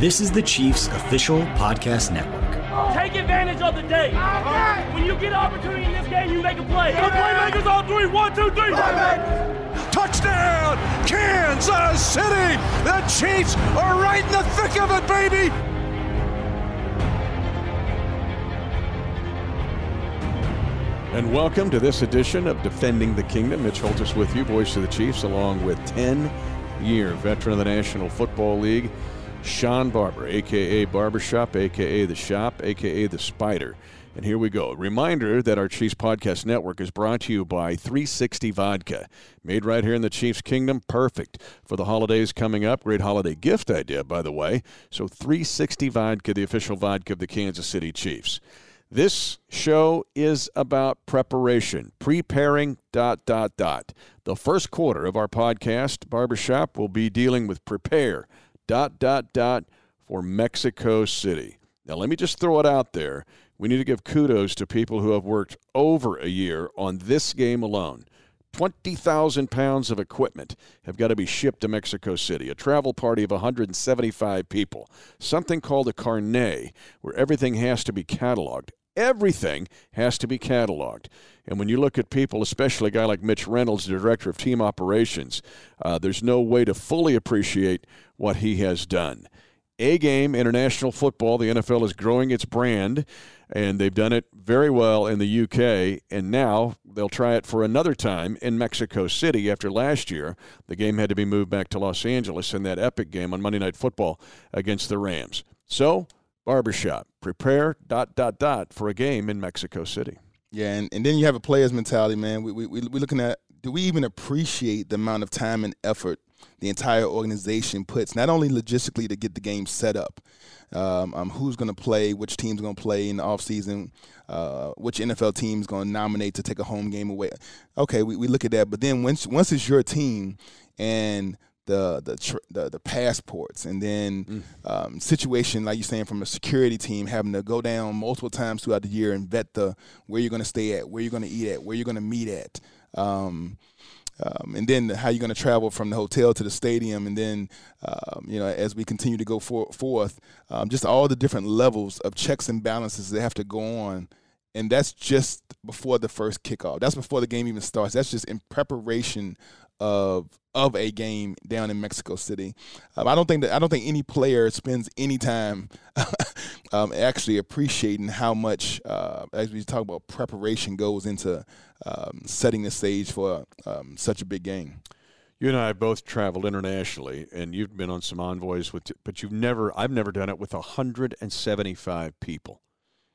This is the Chiefs official podcast network. Take advantage of the day. When you get an opportunity in this game, you make a play. The playmakers on three. One, two, three. Touchdown, Kansas City! The Chiefs are right in the thick of it, baby! And welcome to this edition of Defending the Kingdom. Mitch Holthus with you, voice of the Chiefs, along with 10 year veteran of the National Football League, Sean Barber, aka Barbershop, aka The Shop, aka The Spider. And here we go. Reminder that our Chiefs Podcast Network is brought to you by 360 Vodka. Made right here in the Chiefs Kingdom. Perfect for the holidays coming up. Great holiday gift idea, by the way. So 360 Vodka, the official vodka of the Kansas City Chiefs. This show is about preparation, preparing, dot, dot, dot. The first quarter of our podcast, Barbershop, will be dealing with prepare, dot, dot, dot, for Mexico City. Now, let me just throw it out there. We need to give kudos to people who have worked over a year on this game alone. 20,000 pounds of equipment have got to be shipped to Mexico City. A travel party of 175 people. Something called a carnet, where everything has to be cataloged. Everything has to be cataloged. And when you look at people, especially a guy like Mitch Reynolds, the director of team operations, uh, there's no way to fully appreciate what he has done. A game, international football, the NFL is growing its brand, and they've done it very well in the UK. And now they'll try it for another time in Mexico City after last year. The game had to be moved back to Los Angeles in that epic game on Monday Night Football against the Rams. So, barbershop, prepare, dot, dot, dot, for a game in Mexico City. Yeah, and, and then you have a player's mentality, man. We, we, we're looking at do we even appreciate the amount of time and effort the entire organization puts, not only logistically to get the game set up, um, um, who's going to play, which team's going to play in the offseason, uh, which NFL team's going to nominate to take a home game away. Okay, we, we look at that, but then once once it's your team and the the tr- the, the, passports, and then mm. um, situation like you're saying from a security team having to go down multiple times throughout the year and vet the where you're going to stay at, where you're going to eat at, where you're going to meet at. Um, um, and then how you're going to travel from the hotel to the stadium, and then um, you know as we continue to go for, forth, um, just all the different levels of checks and balances that have to go on, and that's just before the first kickoff. That's before the game even starts. That's just in preparation of of a game down in Mexico City. Um, I don't think that I don't think any player spends any time um, actually appreciating how much, uh, as we talk about preparation, goes into um, setting the stage for um, such a big game. You and I have both traveled internationally, and you've been on some envoys with, but you've never. I've never done it with 175 people.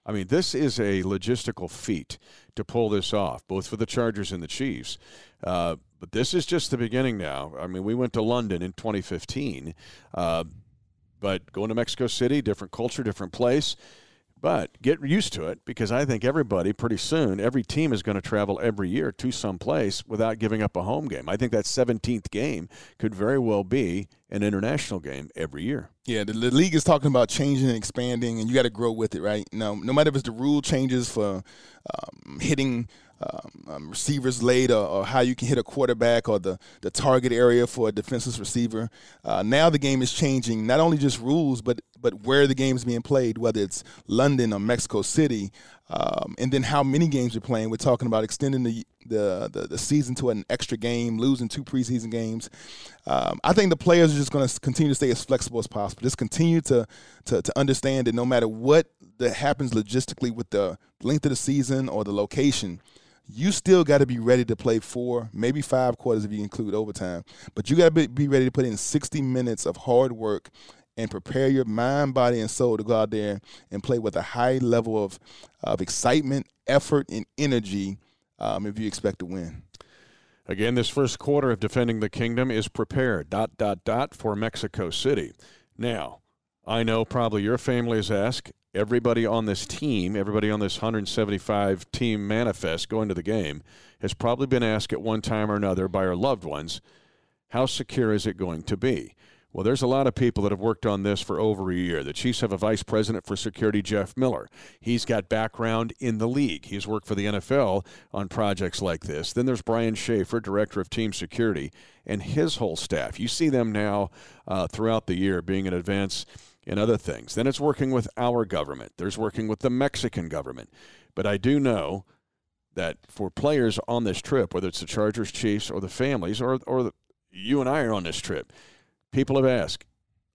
I mean, this is a logistical feat to pull this off, both for the Chargers and the Chiefs. Uh, but this is just the beginning now. I mean, we went to London in 2015, uh, but going to Mexico City, different culture, different place. But get used to it because I think everybody pretty soon, every team is going to travel every year to some place without giving up a home game. I think that 17th game could very well be an international game every year. Yeah, the, the league is talking about changing and expanding, and you got to grow with it, right? No, no matter if it's the rule changes for um, hitting um, um, receivers late or, or, how you can hit a quarterback or the, the target area for a defenseless receiver. Uh, now the game is changing, not only just rules, but but where the game is being played, whether it's London or Mexico City, um, and then how many games you're playing. We're talking about extending the the, the, the season to an extra game, losing two preseason games. Um, I think the players are just going to continue to stay as flexible as possible. Just continue to, to to understand that no matter what that happens logistically with the length of the season or the location, you still got to be ready to play four, maybe five quarters if you include overtime. But you got to be ready to put in 60 minutes of hard work and prepare your mind, body, and soul to go out there and play with a high level of, of excitement, effort, and energy um, if you expect to win. Again, this first quarter of defending the kingdom is prepared. Dot dot dot for Mexico City. Now, I know probably your family is asked, everybody on this team, everybody on this 175 team manifest going to the game, has probably been asked at one time or another by our loved ones, how secure is it going to be? Well, there's a lot of people that have worked on this for over a year. The Chiefs have a vice president for security, Jeff Miller. He's got background in the league. He's worked for the NFL on projects like this. Then there's Brian Schaefer, director of team security, and his whole staff. You see them now uh, throughout the year being in advance in other things. Then it's working with our government. There's working with the Mexican government. But I do know that for players on this trip, whether it's the Chargers, Chiefs, or the families, or or the, you and I are on this trip, people have asked,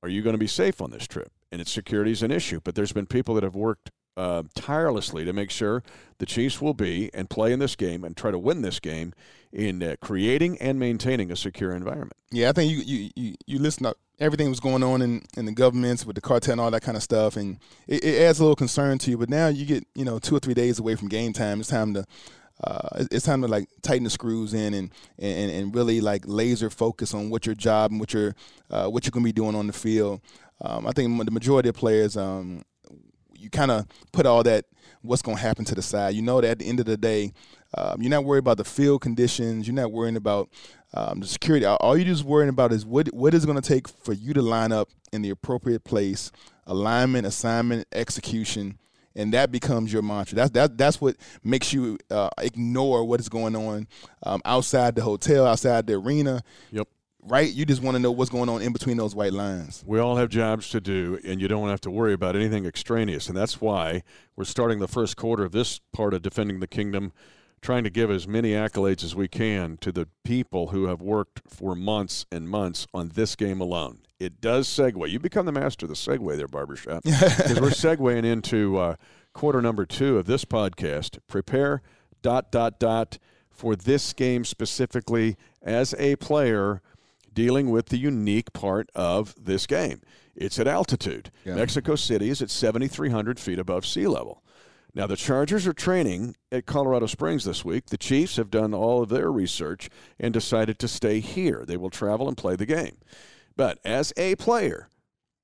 "Are you going to be safe on this trip?" And its security is an issue. But there's been people that have worked uh, tirelessly to make sure the Chiefs will be and play in this game and try to win this game in uh, creating and maintaining a secure environment. Yeah, I think you you you, you listen up everything was going on in, in the governments with the cartel and all that kind of stuff, and it, it, adds a little concern to you. But now you get you know two or three days away from game time. It's time to uh, it's time to like tighten the screws in and, and and really like laser focus on what your job and what you're uh, what you're gonna be doing on the field. Um, I think the majority of players, um, you kind of put all that what's gonna happen to the side. You know that at the end of the day, um, you're not worried about the field conditions. You're not worrying about um, the security. All you're just worrying about is what what is to take for you to line up in the appropriate place, alignment, assignment, execution, and that becomes your mantra. That's that that's what makes you uh, ignore what is going on um, outside the hotel, outside the arena. Yep. Right, you just want to know what's going on in between those white lines. We all have jobs to do, and you don't have to worry about anything extraneous. And that's why we're starting the first quarter of this part of defending the kingdom trying to give as many accolades as we can to the people who have worked for months and months on this game alone. It does segue. You become the master of the segue there, Barbershop, because we're segueing into uh, quarter number two of this podcast. Prepare dot dot dot for this game specifically as a player dealing with the unique part of this game. It's at altitude. Yeah. Mexico City is at 7,300 feet above sea level. Now, the Chargers are training at Colorado Springs this week. The Chiefs have done all of their research and decided to stay here. They will travel and play the game. But as a player,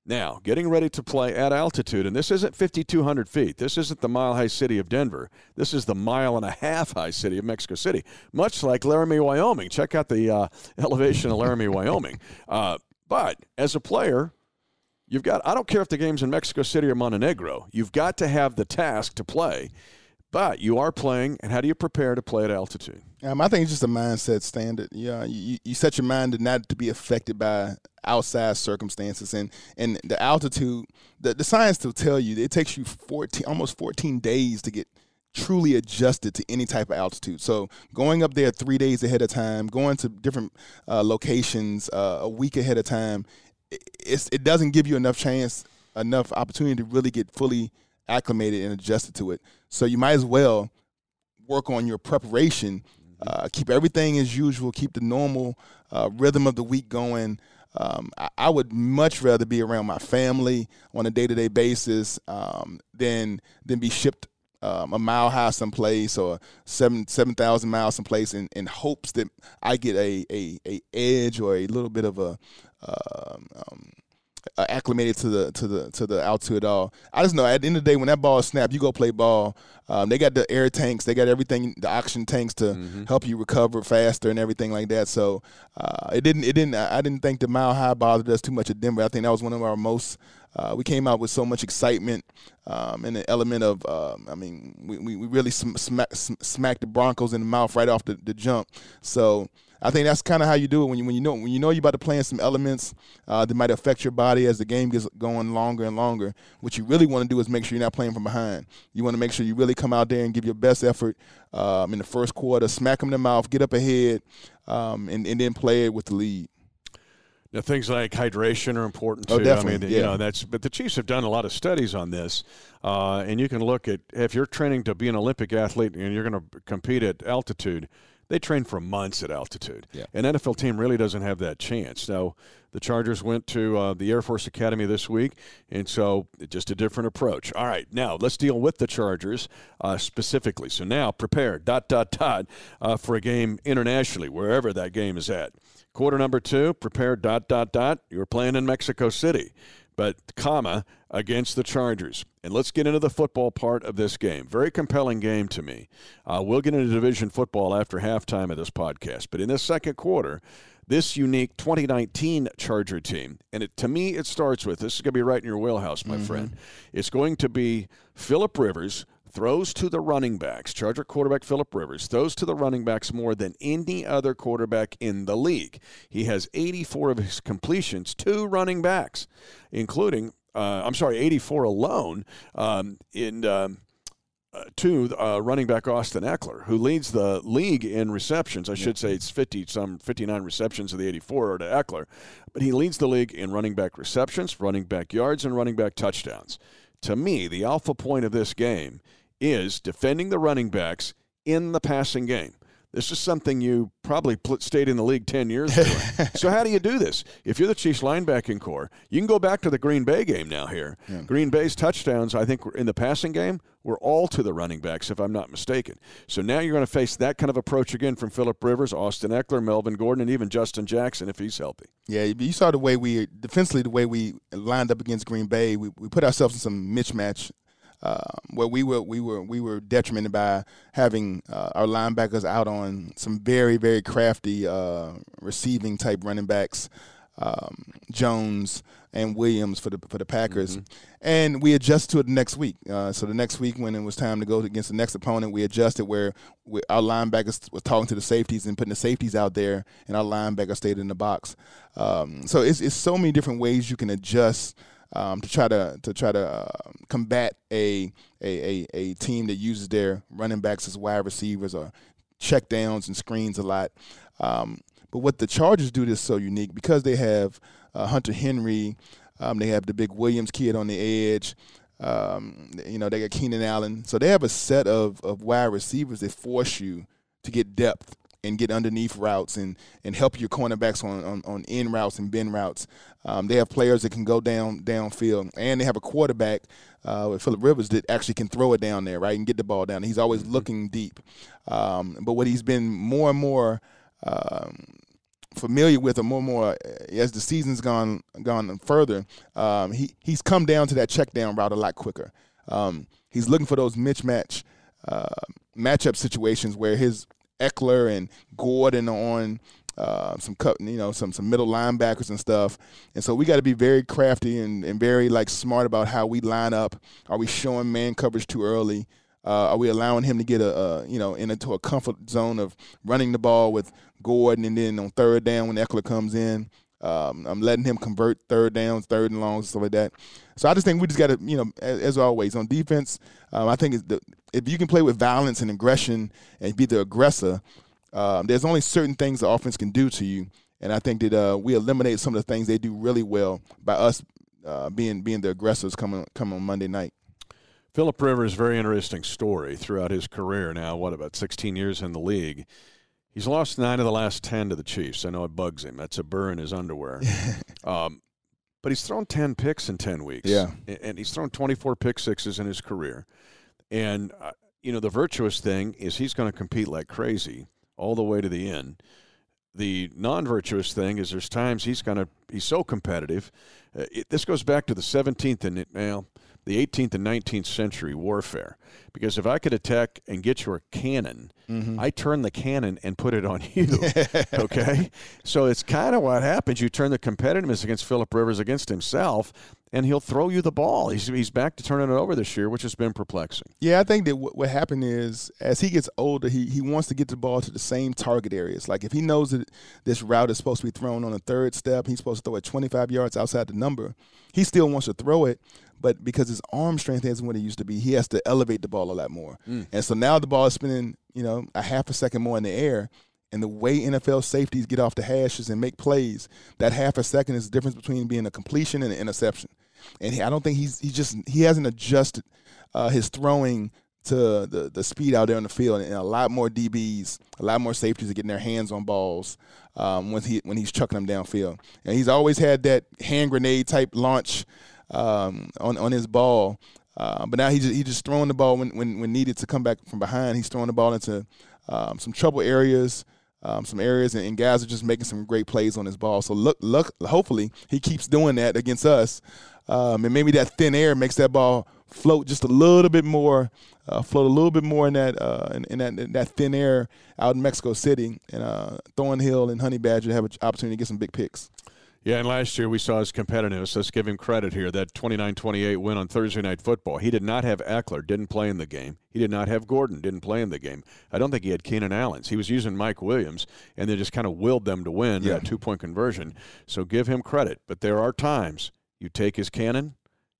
now getting ready to play at altitude, and this isn't 5,200 feet. This isn't the mile high city of Denver. This is the mile and a half high city of Mexico City, much like Laramie, Wyoming. Check out the uh, elevation of Laramie, Wyoming. Uh, but as a player, You've got, I don't care if the game's in Mexico City or Montenegro, you've got to have the task to play. But you are playing, and how do you prepare to play at altitude? Um, I think it's just a mindset standard. Yeah, you, you set your mind to not to be affected by outside circumstances, and and the altitude. The, the science will tell you it takes you fourteen, almost fourteen days to get truly adjusted to any type of altitude. So going up there three days ahead of time, going to different uh, locations uh, a week ahead of time, it's, it doesn't give you enough chance, enough opportunity to really get fully acclimated and adjusted to it. So you might as well work on your preparation. Uh, keep everything as usual. Keep the normal uh, rhythm of the week going. Um, I, I, would much rather be around my family on a day to day basis um, than than be shipped um, a mile high someplace or seven seven thousand miles someplace in, in hopes that I get a, a, a edge or a little bit of a um, um, acclimated to the to the to the altitude at all. I just know at the end of the day when that ball snaps, you go play ball. Um, they got the air tanks, they got everything, the oxygen tanks to mm-hmm. help you recover faster and everything like that. So uh, it didn't it didn't I didn't think the mile high bothered us too much at Denver. I think that was one of our most uh, we came out with so much excitement um, and the element of, um, I mean, we, we really sm- smack, sm- smacked the Broncos in the mouth right off the, the jump. So I think that's kind of how you do it when you when you know when you know you're about to play in some elements uh, that might affect your body as the game gets going longer and longer. What you really want to do is make sure you're not playing from behind. You want to make sure you really come out there and give your best effort um, in the first quarter, smack them in the mouth, get up ahead, um, and, and then play it with the lead. Now, things like hydration are important oh, too. Oh, definitely. I mean, yeah. you know, that's but the Chiefs have done a lot of studies on this, uh, and you can look at if you're training to be an Olympic athlete and you're going to compete at altitude. They train for months at altitude. Yeah. An NFL team really doesn't have that chance. Now, the Chargers went to uh, the Air Force Academy this week, and so just a different approach. All right, now let's deal with the Chargers uh, specifically. So now prepare dot dot dot uh, for a game internationally, wherever that game is at. Quarter number two, prepare dot dot dot. You're playing in Mexico City, but comma against the Chargers. And let's get into the football part of this game. Very compelling game to me. Uh, we'll get into division football after halftime of this podcast, but in this second quarter, this unique 2019 Charger team. And it, to me, it starts with this is going to be right in your wheelhouse, my mm-hmm. friend. It's going to be Philip Rivers throws to the running backs. Charger quarterback Philip Rivers throws to the running backs more than any other quarterback in the league. He has 84 of his completions to running backs, including uh, I'm sorry, 84 alone um, in. Um, uh, to uh, running back Austin Ekeler, who leads the league in receptions. I should say it's 50 some 59 receptions of the 84 are to Ekeler, but he leads the league in running back receptions, running back yards, and running back touchdowns. To me, the alpha point of this game is defending the running backs in the passing game. This is something you probably stayed in the league 10 years doing. so, how do you do this? If you're the Chiefs linebacking corps, you can go back to the Green Bay game now here. Yeah. Green Bay's touchdowns, I think, were in the passing game were all to the running backs, if I'm not mistaken. So now you're going to face that kind of approach again from Philip Rivers, Austin Ekeler, Melvin Gordon, and even Justin Jackson if he's healthy. Yeah, you saw the way we, defensively, the way we lined up against Green Bay. We, we put ourselves in some mismatch uh, where we were we were we were detrimented by having uh, our linebackers out on some very very crafty uh, receiving type running backs, um, Jones and Williams for the for the Packers, mm-hmm. and we adjusted to it next week. Uh, so the next week when it was time to go against the next opponent, we adjusted where we, our linebackers was talking to the safeties and putting the safeties out there, and our linebacker stayed in the box. Um, so it's it's so many different ways you can adjust um, to try to to try to uh, combat a, a, a a team that uses their running backs as wide receivers or check downs and screens a lot. Um, but what the Chargers do that's so unique because they have uh, Hunter Henry, um, they have the big Williams kid on the edge. Um, you know, they got Keenan Allen. So they have a set of, of wide receivers that force you to get depth and get underneath routes and and help your cornerbacks on on, on in routes and bend routes. Um, they have players that can go down downfield, and they have a quarterback uh, with Philip Rivers that actually can throw it down there, right, and get the ball down. He's always mm-hmm. looking deep. Um, but what he's been more and more um, familiar with, or more and more uh, as the season's gone gone further, um, he he's come down to that check down route a lot quicker. Um, he's looking for those mismatch uh, matchup situations where his Ekeler and Gordon on uh, some cut, you know, some some middle linebackers and stuff. And so we got to be very crafty and, and very like smart about how we line up. Are we showing man coverage too early? Uh, are we allowing him to get a, a, you know into a comfort zone of running the ball with Gordon, and then on third down when Ekeler comes in, um, I'm letting him convert third downs, third and longs, stuff like that. So I just think we just got to, you know, as, as, always on defense, um, I think the, if you can play with violence and aggression and be the aggressor, um, there's only certain things the offense can do to you. And I think that uh, we eliminate some of the things they do really well by us uh, being being the aggressors coming coming on Monday night. Philip Rivers, very interesting story throughout his career. Now, what about 16 years in the league? He's lost nine of the last 10 to the Chiefs. I know it bugs him. That's a burr in his underwear. um, but he's thrown 10 picks in 10 weeks. Yeah. And he's thrown 24 pick sixes in his career. And, uh, you know, the virtuous thing is he's going to compete like crazy all the way to the end. The non-virtuous thing is there's times he's going to he's so competitive. Uh, it, this goes back to the 17th and well, the 18th and 19th century warfare. Because if I could attack and get your cannon, mm-hmm. I turn the cannon and put it on you. okay? So it's kind of what happens. You turn the competitiveness against Philip Rivers against himself, and he'll throw you the ball. He's, he's back to turning it over this year, which has been perplexing. Yeah, I think that what, what happened is as he gets older, he, he wants to get the ball to the same target areas. Like if he knows that this route is supposed to be thrown on a third step, he's supposed to throw it 25 yards outside the number. He still wants to throw it, but because his arm strength isn't what it used to be, he has to elevate the ball a lot more. Mm. And so now the ball is spinning, you know, a half a second more in the air. And the way NFL safeties get off the hashes and make plays, that half a second is the difference between being a completion and an interception. And he, I don't think he's he just he hasn't adjusted uh, his throwing to the the speed out there on the field, and a lot more DBs, a lot more safeties are getting their hands on balls um, when he when he's chucking them downfield. And he's always had that hand grenade type launch um, on on his ball. Uh, but now he's just, he just throwing the ball when, when, when needed to come back from behind. He's throwing the ball into um, some trouble areas, um, some areas, and, and, guys are just making some great plays on his ball. So look, look, hopefully he keeps doing that against us, um, and maybe that thin air makes that ball float just a little bit more, uh, float a little bit more in that uh, in, in, that in that thin air out in Mexico City, and uh, Thornhill and Honey Badger have an opportunity to get some big picks. Yeah, and last year we saw his competitiveness. Let's give him credit here. That 29-28 win on Thursday Night Football. He did not have Ekeler, didn't play in the game. He did not have Gordon, didn't play in the game. I don't think he had Keenan Allen's. He was using Mike Williams, and they just kind of willed them to win yeah. that two-point conversion. So give him credit. But there are times you take his cannon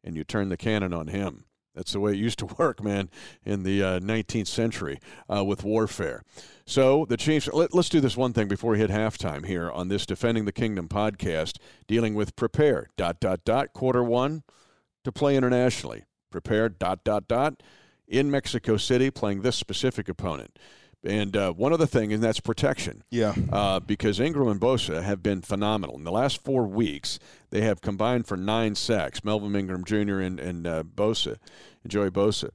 and you turn the cannon on him. That's the way it used to work, man, in the uh, 19th century uh, with warfare. So the Chiefs, let, us do this one thing before we hit halftime here on this Defending the Kingdom podcast, dealing with prepare, dot, dot, dot, quarter one to play internationally. Prepare, dot, dot, dot, in Mexico City playing this specific opponent. And uh, one other thing, and that's protection. Yeah. Uh, because Ingram and Bosa have been phenomenal. In the last four weeks, they have combined for nine sacks. Melvin Ingram Jr. and, and uh, Bosa, and Joey Bosa.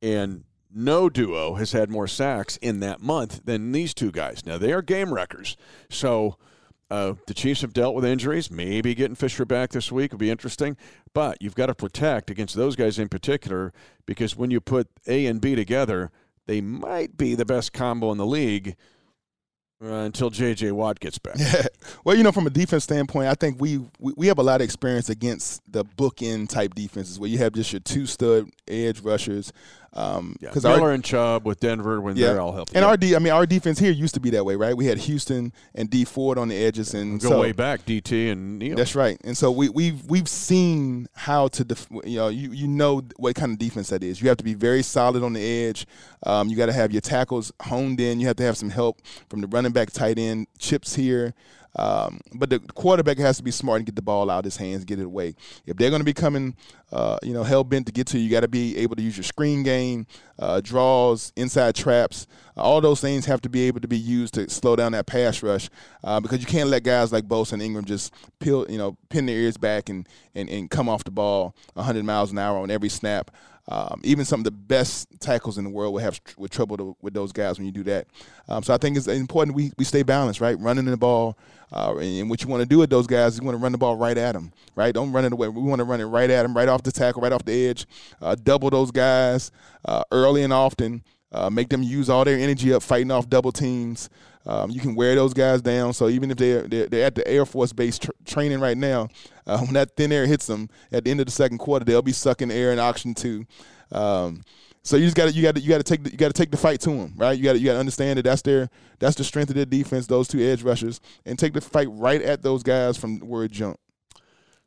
And no duo has had more sacks in that month than these two guys. Now, they are game wreckers. So uh, the Chiefs have dealt with injuries. Maybe getting Fisher back this week would be interesting. But you've got to protect against those guys in particular because when you put A and B together – they might be the best combo in the league uh, until J.J. Watt gets back. Yeah. Well, you know, from a defense standpoint, I think we, we, we have a lot of experience against the bookend type defenses where you have just your two stud edge rushers um, yeah, Miller our, and Chubb with Denver when yeah. they're all healthy. And yeah. our D, I mean, our defense here used to be that way, right? We had Houston and Dee Ford on the edges, and go so, way back, DT and Neal. That's right. And so we, we've we've seen how to, def, you know, you you know what kind of defense that is. You have to be very solid on the edge. Um, you got to have your tackles honed in. You have to have some help from the running back, tight end, chips here. Um, but the quarterback has to be smart and get the ball out of his hands, get it away. If they're going to be coming, uh, you know, hell bent to get to you, you got to be able to use your screen game, uh, draws, inside traps. Uh, all those things have to be able to be used to slow down that pass rush uh, because you can't let guys like Bosa and Ingram just peel, you know, pin their ears back and, and, and come off the ball 100 miles an hour on every snap. Um, even some of the best tackles in the world will have with trouble to, with those guys when you do that. Um, so I think it's important we, we stay balanced, right? Running the ball, uh, and, and, what you want to do with those guys is you want to run the ball right at them, right? Don't run it away. We want to run it right at them, right off the tackle, right off the edge. Uh, double those guys uh, early and often. Uh, make them use all their energy up fighting off double teams. Um, you can wear those guys down. So even if they're they're, they're at the Air Force Base tr- training right now, uh, when that thin air hits them at the end of the second quarter, they'll be sucking air in oxygen too. Um, so you just got to you got to you got to take the, you got to take the fight to them, right? You got to you got to understand that that's their that's the strength of their defense, those two edge rushers, and take the fight right at those guys from where it jumped.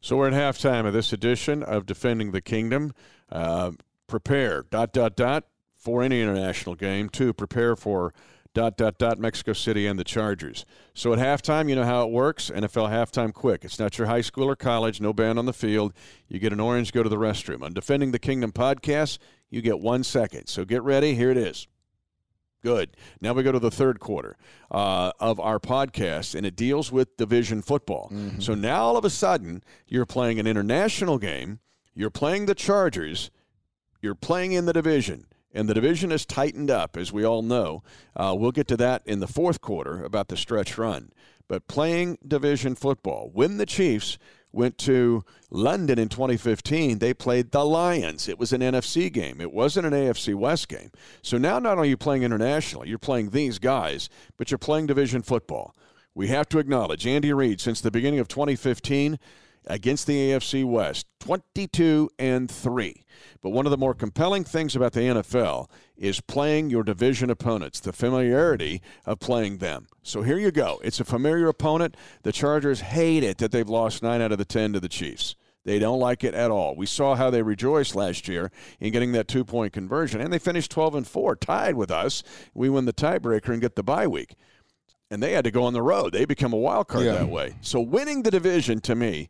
So we're at halftime of this edition of Defending the Kingdom. Uh, prepare dot dot dot for any international game. To prepare for dot dot dot Mexico City and the Chargers. So at halftime, you know how it works. NFL halftime quick. It's not your high school or college. No band on the field. You get an orange. Go to the restroom. On Defending the Kingdom podcast, you get one second. So get ready. Here it is. Good. Now we go to the third quarter uh, of our podcast, and it deals with division football. Mm-hmm. So now all of a sudden, you're playing an international game. You're playing the Chargers. You're playing in the division and the division has tightened up, as we all know. Uh, we'll get to that in the fourth quarter about the stretch run. But playing division football, when the Chiefs went to London in 2015, they played the Lions. It was an NFC game, it wasn't an AFC West game. So now not only are you playing internationally, you're playing these guys, but you're playing division football. We have to acknowledge Andy Reid, since the beginning of 2015, against the AFC West, 22 and 3. But one of the more compelling things about the NFL is playing your division opponents, the familiarity of playing them. So here you go. It's a familiar opponent. The Chargers hate it that they've lost 9 out of the 10 to the Chiefs. They don't like it at all. We saw how they rejoiced last year in getting that two point conversion, and they finished 12 and 4, tied with us. We win the tiebreaker and get the bye week and they had to go on the road. They become a wild card yeah. that way. So winning the division to me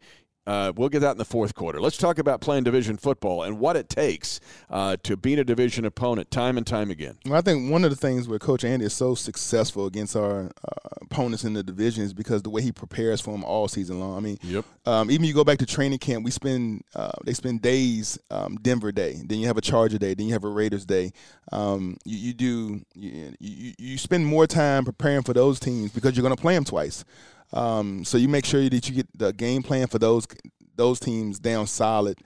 uh, we'll get that in the fourth quarter. Let's talk about playing division football and what it takes uh, to beat a division opponent time and time again. Well, I think one of the things where Coach Andy is so successful against our uh, opponents in the division is because the way he prepares for them all season long. I mean, yep. um, even you go back to training camp, we spend uh, they spend days um, Denver day, then you have a Charger day, then you have a Raiders day. Um, you, you, do you, you, you spend more time preparing for those teams because you're going to play them twice. Um, so you make sure that you get the game plan for those those teams down solid.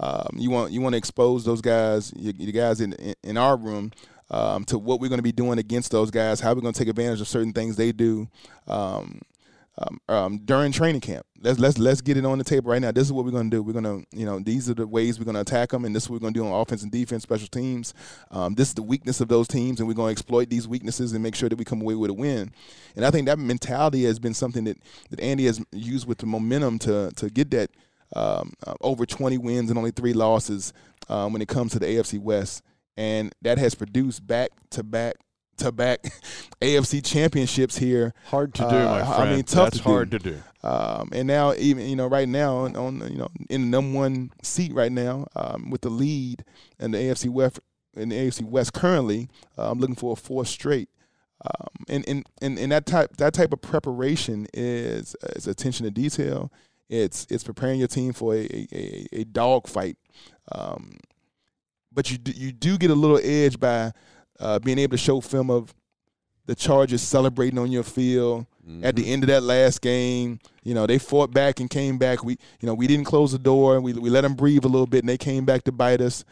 Um, you want you want to expose those guys, you guys in, in, in our room, um, to what we're going to be doing against those guys, how we're going to take advantage of certain things they do. Um, um, um, during training camp. Let's let's let's get it on the table right now. This is what we're going to do. We're going to you know these are the ways we're going to attack them, and this is what we're going to do on offense and defense, special teams. Um, this is the weakness of those teams, and we're going to exploit these weaknesses and make sure that we come away with a win. And I think that mentality has been something that that Andy has used with the momentum to to get that um, uh, over 20 wins and only three losses um, when it comes to the AFC West, and that has produced back to back to back AFC championships here. Hard to do, uh, my friend. I mean, tough That's to hard do. to do. Um, and now, even you know, right now on, you know in the number one seat right now um, with the lead in the AFC West in the AFC West currently, uh, I'm looking for a fourth straight. Um, and, and, and, and that type that type of preparation is is attention to detail. It's it's preparing your team for a a, a dog fight. Um, but you do, you do get a little edge by uh, being able to show film of the Chargers celebrating on your field mm-hmm. at the mm-hmm. end of that last game. You know, they fought back and came back. We, you know, we didn't close the door. We we let them breathe a little bit, and they came back to bite us.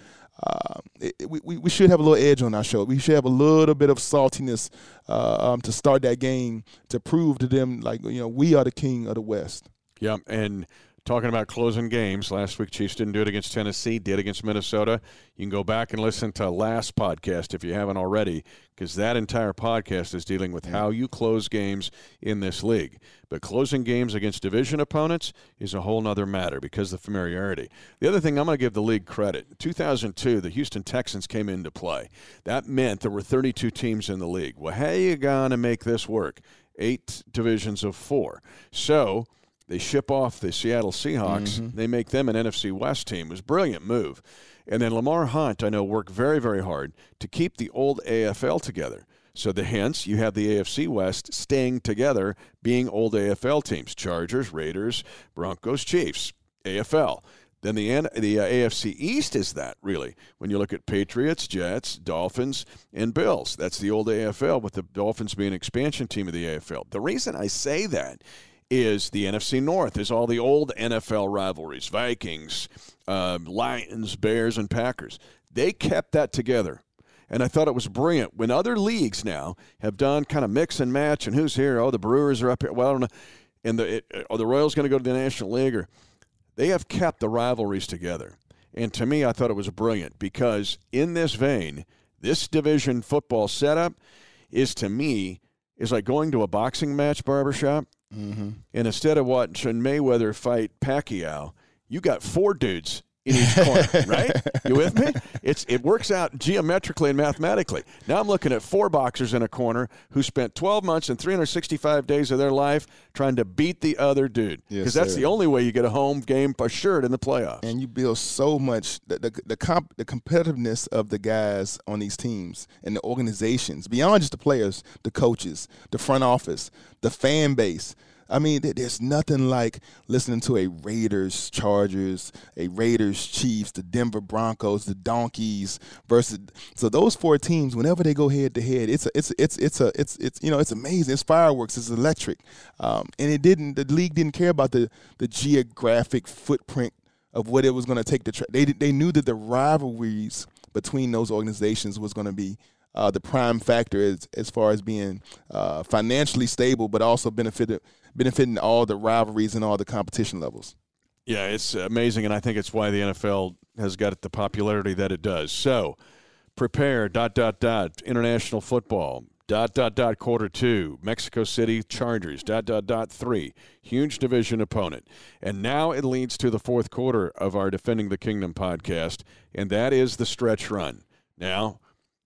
Uh, it, we, we should have a little edge on our show. We should have a little bit of saltiness uh, um, to start that game to prove to them, like you know, we are the king of the West. Yeah, and talking about closing games. Last week, Chiefs didn't do it against Tennessee, did against Minnesota. You can go back and listen to last podcast if you haven't already, because that entire podcast is dealing with mm. how you close games in this league. But closing games against division opponents is a whole other matter because of the familiarity. The other thing, I'm going to give the league credit. 2002, the Houston Texans came into play. That meant there were 32 teams in the league. Well, how are you going to make this work? Eight divisions of four. So they ship off the Seattle Seahawks. Mm-hmm. They make them an NFC West team. It was a brilliant move. And then Lamar Hunt, I know, worked very, very hard to keep the old AFL together. So the hence you have the AFC West staying together, being old AFL teams: Chargers, Raiders, Broncos, Chiefs, AFL. Then the the uh, AFC East is that really when you look at Patriots, Jets, Dolphins, and Bills. That's the old AFL, with the Dolphins being an expansion team of the AFL. The reason I say that is the NFC North, is all the old NFL rivalries Vikings, uh, Lions, Bears, and Packers. They kept that together. And I thought it was brilliant. When other leagues now have done kind of mix and match, and who's here? Oh, the Brewers are up here. Well, I don't know. And the, it, are the Royals going to go to the National League? Or they have kept the rivalries together. And to me, I thought it was brilliant because in this vein, this division football setup is to me is like going to a boxing match barbershop Mm-hmm. And instead of watching Mayweather fight Pacquiao, you got four dudes in each corner, right? You with me? It's it works out geometrically and mathematically. Now I'm looking at four boxers in a corner who spent 12 months and 365 days of their life trying to beat the other dude. Because yes, that's the only way you get a home game assured in the playoffs. And you build so much the the the, comp, the competitiveness of the guys on these teams and the organizations beyond just the players, the coaches, the front office, the fan base I mean, there's nothing like listening to a Raiders Chargers, a Raiders Chiefs, the Denver Broncos, the Donkeys versus. So those four teams, whenever they go head to head, it's a, it's it's it's a it's it's you know it's amazing. It's fireworks. It's electric, um, and it didn't. The league didn't care about the the geographic footprint of what it was going to take to. Tra- they they knew that the rivalries between those organizations was going to be uh, the prime factor as as far as being uh, financially stable, but also benefited benefiting all the rivalries and all the competition levels. Yeah, it's amazing, and I think it's why the NFL has got the popularity that it does. So, prepare dot dot dot international football dot dot dot quarter two Mexico City Chargers dot dot dot three huge division opponent, and now it leads to the fourth quarter of our defending the kingdom podcast, and that is the stretch run. Now,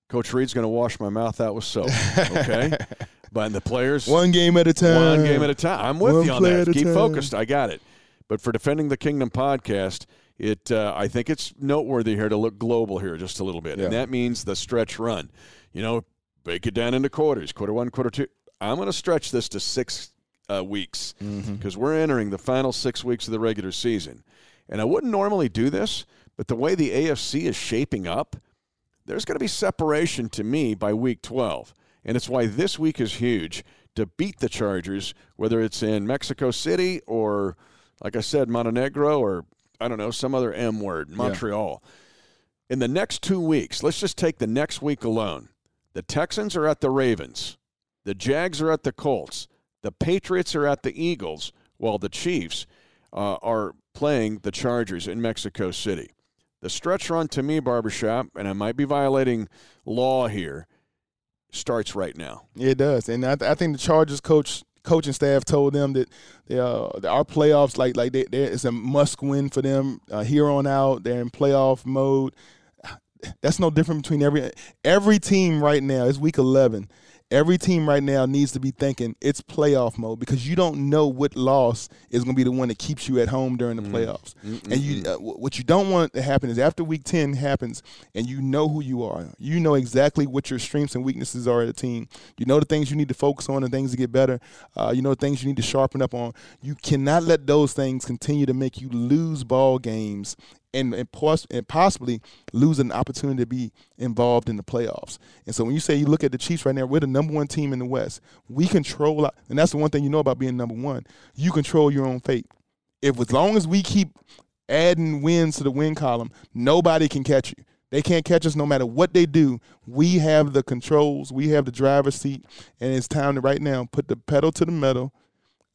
Coach Reid's going to wash my mouth out with soap. Okay. But the players one game at a time. One game at a time. I'm with one you on that. Keep focused. I got it. But for defending the Kingdom podcast, it uh, I think it's noteworthy here to look global here just a little bit, yeah. and that means the stretch run. You know, break it down into quarters. Quarter one, quarter two. I'm going to stretch this to six uh, weeks because mm-hmm. we're entering the final six weeks of the regular season, and I wouldn't normally do this, but the way the AFC is shaping up, there's going to be separation to me by week 12. And it's why this week is huge to beat the Chargers, whether it's in Mexico City or, like I said, Montenegro or I don't know, some other M word, Montreal. In the next two weeks, let's just take the next week alone. The Texans are at the Ravens. The Jags are at the Colts. The Patriots are at the Eagles, while the Chiefs uh, are playing the Chargers in Mexico City. The stretch run to me, Barbershop, and I might be violating law here, starts right now. It does, and I, th- I think the Chargers coach coaching staff told them that, they, uh, our playoffs like like they, it's a must win for them uh, here on out. They're in playoff mode. That's no different between every every team right now. It's week eleven every team right now needs to be thinking it's playoff mode because you don't know what loss is going to be the one that keeps you at home during the mm. playoffs. Mm-mm-mm. And you, uh, what you don't want to happen is after week 10 happens and you know who you are, you know exactly what your strengths and weaknesses are at a team. You know the things you need to focus on and things to get better. Uh, you know the things you need to sharpen up on. You cannot let those things continue to make you lose ball games and and, pos- and possibly lose an opportunity to be involved in the playoffs. And so when you say you look at the Chiefs right now, we're the number one team in the West. We control, and that's the one thing you know about being number one. You control your own fate. If as long as we keep adding wins to the win column, nobody can catch you. They can't catch us no matter what they do. We have the controls, we have the driver's seat, and it's time to right now put the pedal to the metal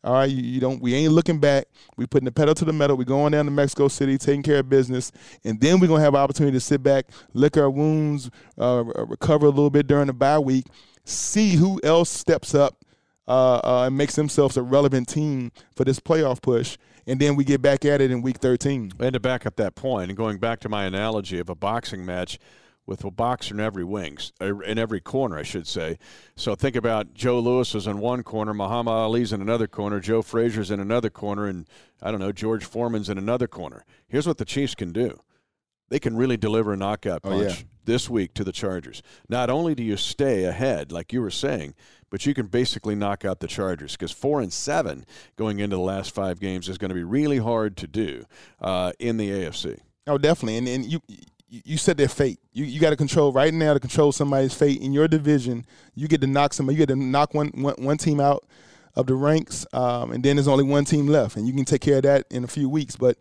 all right, you, you, don't. We ain't looking back. We putting the pedal to the metal. We going down to Mexico City, taking care of business, and then we're gonna have an opportunity to sit back, lick our wounds, uh, recover a little bit during the bye week, see who else steps up uh, uh, and makes themselves a relevant team for this playoff push, and then we get back at it in week 13. And to back up that point, and going back to my analogy of a boxing match with a boxer in every wings, er, in every corner, I should say. So think about Joe Louis is in one corner, Muhammad Ali's in another corner, Joe Frazier's in another corner, and I don't know, George Foreman's in another corner. Here's what the Chiefs can do. They can really deliver a knockout punch oh, yeah. this week to the Chargers. Not only do you stay ahead, like you were saying, but you can basically knock out the Chargers because four and seven going into the last five games is going to be really hard to do uh, in the AFC. Oh, definitely, and and you you set their fate. You you got to control right now to control somebody's fate in your division. You get to knock somebody. You get to knock one one, one team out of the ranks, um, and then there's only one team left, and you can take care of that in a few weeks. But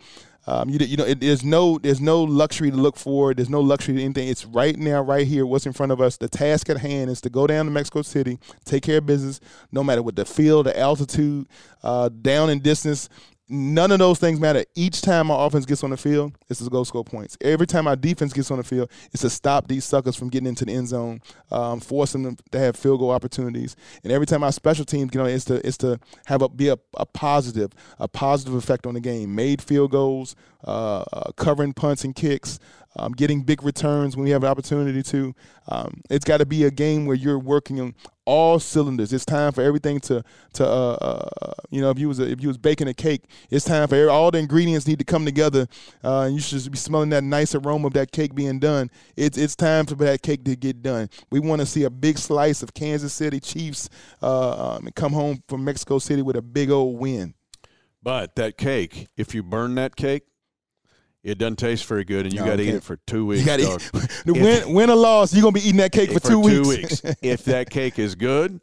um, you you know it, there's no there's no luxury to look for. There's no luxury to anything. It's right now, right here. What's in front of us? The task at hand is to go down to Mexico City, take care of business, no matter what the field, the altitude, uh, down in distance. None of those things matter. Each time our offense gets on the field, it's to go score points. Every time our defense gets on the field, it's to stop these suckers from getting into the end zone, um, forcing them to have field goal opportunities. And every time our special teams get on, it's to it's to have a be a, a positive a positive effect on the game. Made field goals, uh, uh, covering punts and kicks, um, getting big returns when we have an opportunity to. Um, it's got to be a game where you're working all cylinders. It's time for everything to to uh, uh, you know if you was a, if you was baking a cake, it's time for every, all the ingredients need to come together, uh, and you should be smelling that nice aroma of that cake being done. It's it's time for that cake to get done. We want to see a big slice of Kansas City Chiefs uh, um, and come home from Mexico City with a big old win. But that cake, if you burn that cake, it doesn't taste very good, and you no, got to eat it for two weeks. You got to win, win or loss. You're gonna be eating that cake for, for two, two weeks. weeks. if that cake is good,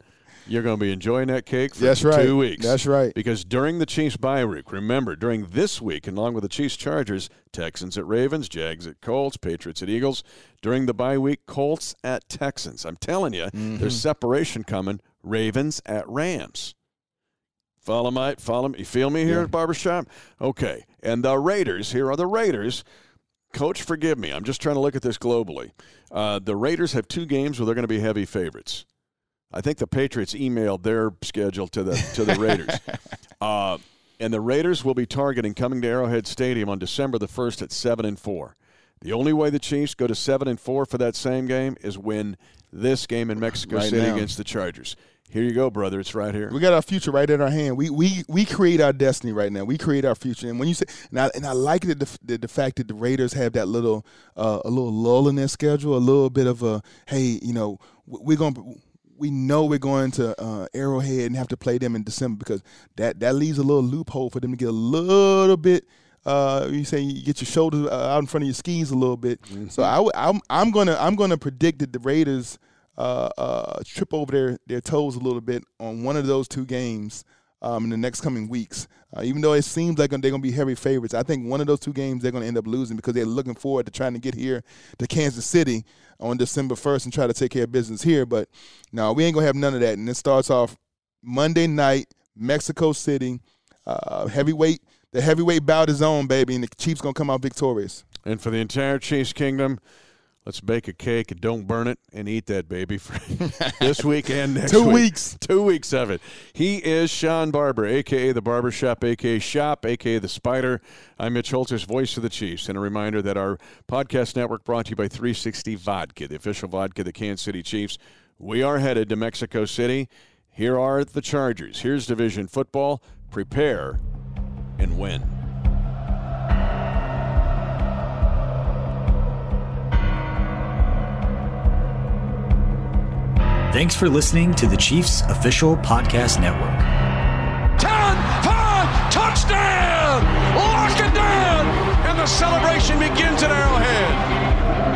you're going to be enjoying that cake for That's right. two weeks. That's right. Because during the Chiefs bye week, remember, during this week, along with the Chiefs Chargers, Texans at Ravens, Jags at Colts, Patriots at Eagles. During the bye week, Colts at Texans. I'm telling you, mm-hmm. there's separation coming. Ravens at Rams. Follow my follow me. You feel me here yeah. at Barbershop? Okay. And the Raiders, here are the Raiders. Coach, forgive me. I'm just trying to look at this globally. Uh, the Raiders have two games where they're going to be heavy favorites. I think the Patriots emailed their schedule to the to the Raiders. uh, and the Raiders will be targeting coming to Arrowhead Stadium on December the 1st at 7 and 4. The only way the Chiefs go to 7 and 4 for that same game is win this game in Mexico right City now. against the Chargers. Here you go, brother. It's right here. We got our future right in our hand. We we we create our destiny right now. We create our future. And when you say, and I, and I like the, the, the fact that the Raiders have that little uh, a little lull in their schedule, a little bit of a hey, you know, we're gonna we know we're going to uh, Arrowhead and have to play them in December because that that leaves a little loophole for them to get a little bit. Uh, you say you get your shoulders uh, out in front of your skis a little bit. Mm-hmm. So I, I'm I'm gonna I'm gonna predict that the Raiders uh, uh, trip over their, their toes a little bit on one of those two games. um, in the next coming weeks. Uh, even though it seems like they're going to be heavy favorites, I think one of those two games they're going to end up losing because they're looking forward to trying to get here to Kansas City on December 1st and try to take care of business here. But no, we ain't going to have none of that. And it starts off Monday night, Mexico City, uh, heavyweight. The heavyweight bout is on, baby, and the Chiefs going to come out victorious. And for the entire Chiefs Kingdom, Let's bake a cake and don't burn it and eat that baby for this week and next Two week. weeks. Two weeks of it. He is Sean Barber, aka the Barbershop, aka Shop, aka the Spider. I'm Mitch Holthus, voice of the Chiefs. And a reminder that our podcast network brought to you by 360 Vodka, the official vodka of the Kansas City Chiefs. We are headed to Mexico City. Here are the Chargers. Here's division football. Prepare and win. Thanks for listening to the Chiefs official podcast network. 10, 5, touchdown! Lock it down! And the celebration begins at Arrowhead.